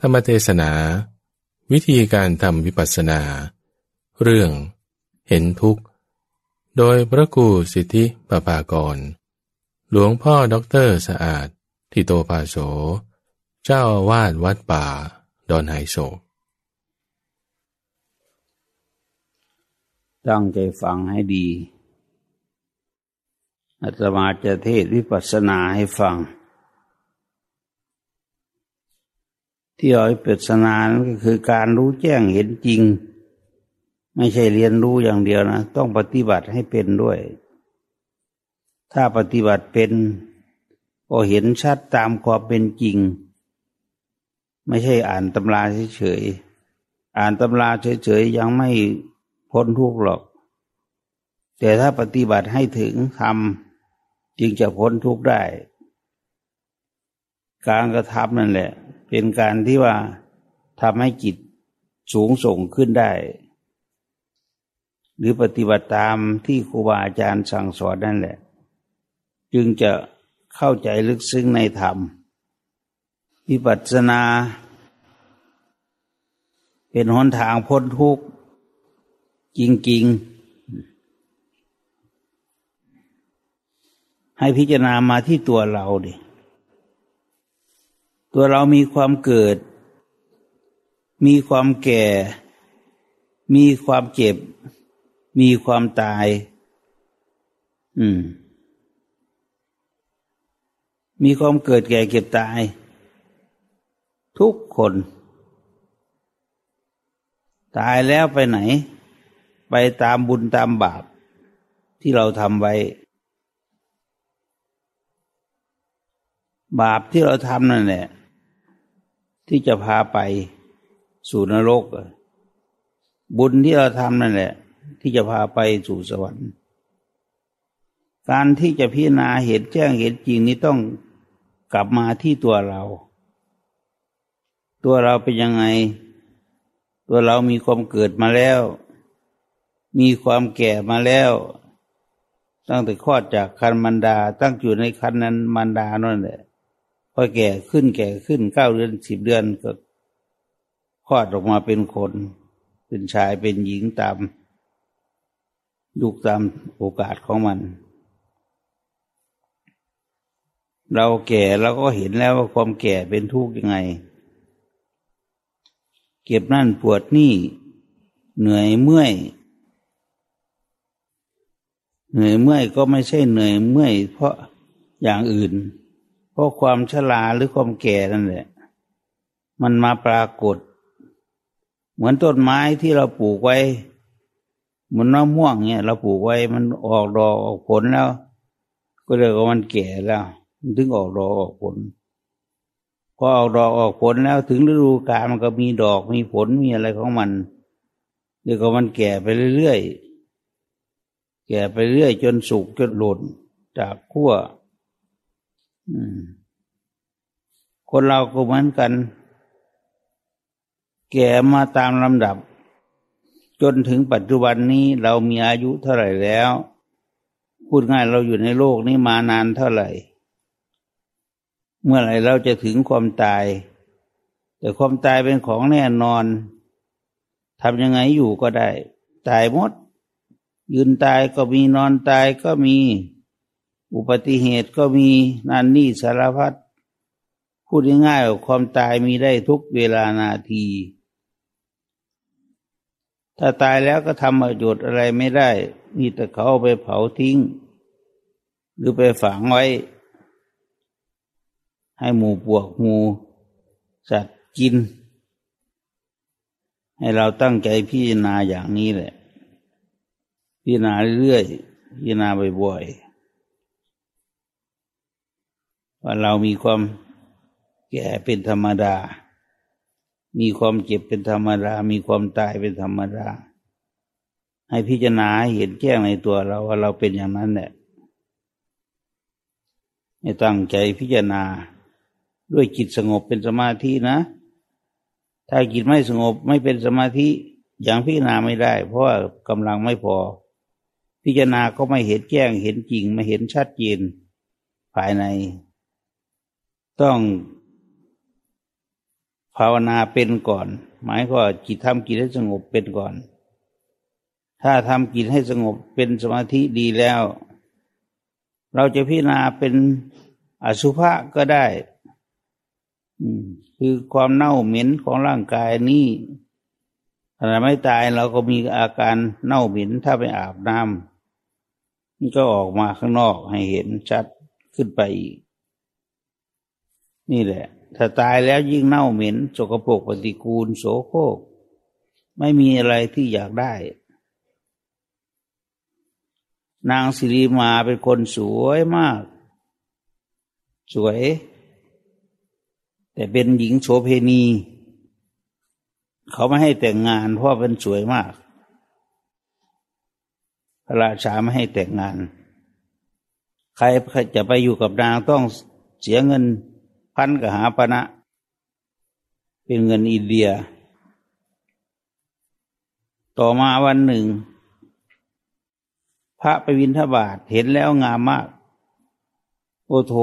ธรรมเทศนา วิธีการทำวิปัสสนา เรื่อง เห็นทุกข์ โดยพระครูสิทธิปภากร หลวงพ่อด็อกเตอร์สะอาด ทิโตภาโส เจ้าอาวาสวัดป่า ดอนไฮโศกตั้งใจฟังให้ดีอาตมาจะเทศน์วิปัสสนาให้ฟัง ที่เอาวิปัสสนานั้นก็คือการรู้แจ้งเห็นจริง ไม่ใช่เรียนรู้อย่างเดียวนะ ต้องปฏิบัติให้เป็นด้วย ถ้าปฏิบัติเป็นก็เห็นชัดตามความเป็นจริง ไม่ใช่อ่านตำราเฉยๆอ่านตำราเฉยๆยังไม่พ้นทุกข์หรอก แต่ถ้าปฏิบัติให้ถึงทำจึงจะพ้นทุกข์ได้ การกระทำนั่นแหละ เป็นการที่ว่าทำให้จิตสูงส่งขึ้นได้ หรือปฏิบัติตามที่ครูบาอาจารย์สั่งสอนนั่นแหละ จึงจะเข้าใจลึกซึ้งในธรรมวิปัสสนา เป็นหนทางพ้นทุกข์จริง ๆ ให้พิจารณามาที่ตัวเราดิ ตัวเรามีความเกิด มีความแก่ มีความเจ็บ มีความตาย อืม มีความเกิดแก่เก็บตาย ทุกคน ตายแล้วไปไหน ไปตามบุญตามบาป ที่เราทำไว้บาปที่เราทำนั่นแหละ ที่จะพาไปสู่นรก บุญที่เราทำนั่นแหละ ที่จะพาไปสู่สวรรค์ การที่จะพิจารณาเห็นแจ้งเห็นจริงนี้ต้องกลับมาที่ตัวเรา ตัวเราเป็นยังไง ตัวเรามีความเกิดมาแล้ว มีความแก่มาแล้ว ตั้งแต่คลอดจากคันมันดา ตั้งอยู่ในคันนั้นมันดานั่นแหละ พอแก่ขึ้นแก่ขึ้นเก้าเดือนสิบเดือนก็คลอดออกมาเป็นคน เป็นชายเป็นหญิงตามยุคตามโอกาสของมัน เราแก่เราก็เห็นแล้วว่าความแก่เป็นทุกข์ยังไง เก็บนั่นปวดนี่เหนื่อยเมื่อย เหนื่อยเมื่อยก็ไม่ใช่เหนื่อยเมื่อยเพราะอย่างอื่น เพราะความชราหรือความแก่นั่นแหละ มันมาปรากฏ เหมือนต้นไม้ที่เราปลูกไว้เหมือนน้ำม่วงเนี่ย เราปลูกไว้มันออกดอกออกผลแล้ว ก็เลยกว่ามันแก่แล้ว มันถึงออกดอกออกผลพอออกดอกออกผลแล้วถึงฤดูกาลมันก็มีดอกมีผลมีอะไรของมันเดี๋ยวก็มันแก่ไปเรื่อยๆแก่ไปเรื่อยจนสุกจนหล่นจากขั้ว คนเราก็เหมือนกัน แก่มาตามลำดับ จนถึงปัจจุบันนี้เรามีอายุเท่าไหร่แล้ว พูดง่ายเราอยู่ในโลกนี้มานานเท่าไหร่ เมื่อไหร่เราจะถึงความตาย แต่ความตายเป็นของแน่นอนทำยังไงอยู่ก็ได้ ตายหมด ยืนตายก็มีนอนตายก็มี อุบัติเหตุก็มีนั่นนี่สารพัดพูดง่ายๆความตายมีได้ทุกเวลานาที ถ้าตายแล้วก็ทำประโยชน์อะไรไม่ได้ มีแต่เขาไปเผาทิ้ง หรือไปฝังไว้ ให้หมูปวกหมูสัตว์กิน ให้เราตั้งใจพิจารณาอย่างนี้แหละ พิจารณาเรื่อยพิจารณาบ่อยๆ ว่าเรามีความแก่เป็นธรรมดา มีความเจ็บเป็นธรรมดา มีความตายเป็นธรรมดา ให้พิจารณาเห็นแจ้งในตัวเราว่าเราเป็นอย่างนั้นแหละให้ตั้งใจพิจารณาด้วยจิตสงบเป็นสมาธินะ ถ้าจิตไม่สงบไม่เป็นสมาธิอย่างพิจารณาไม่ได้ เพราะว่ากำลังไม่พอ พิจารณาก็ไม่เห็นแจ้งเห็นจริงไม่เห็นชัดเจนภายใน ต้องภาวนาเป็นก่อน หมายก็จิตทำจิตให้สงบเป็นก่อน ถ้าทำจิตให้สงบเป็นสมาธิดีแล้ว เราจะพิจารณาเป็นอสุภะก็ได้คือความเน่าเหม็นของร่างกายนี้ถ้าไม่ตายเราก็มีอาการเน่าเหม็นถ้าไปอาบน้ำนี่ก็ออกมาข้างนอกให้เห็นชัดขึ้นไปอีก นี่แหละ ถ้าตายแล้วยิ่งเน่าเหม็นสกปรกปฏิกูล โสโครกไม่มีอะไรที่อยากได้ นางสิริมาเป็นคนสวยมาก สวย แต่เป็นหญิงโสเพณี เขาไม่ให้แต่งงานเพราะเป็นสวยมากพระราชาไม่ให้แต่งงาน ใครจะไปอยู่กับนางต้องเสียเงิน พันกหาปณะเป็นเงินอินเดีย ต่อมาวันหนึ่ง พระไปวินทบาทเห็นแล้วงามมาก โอ้โถ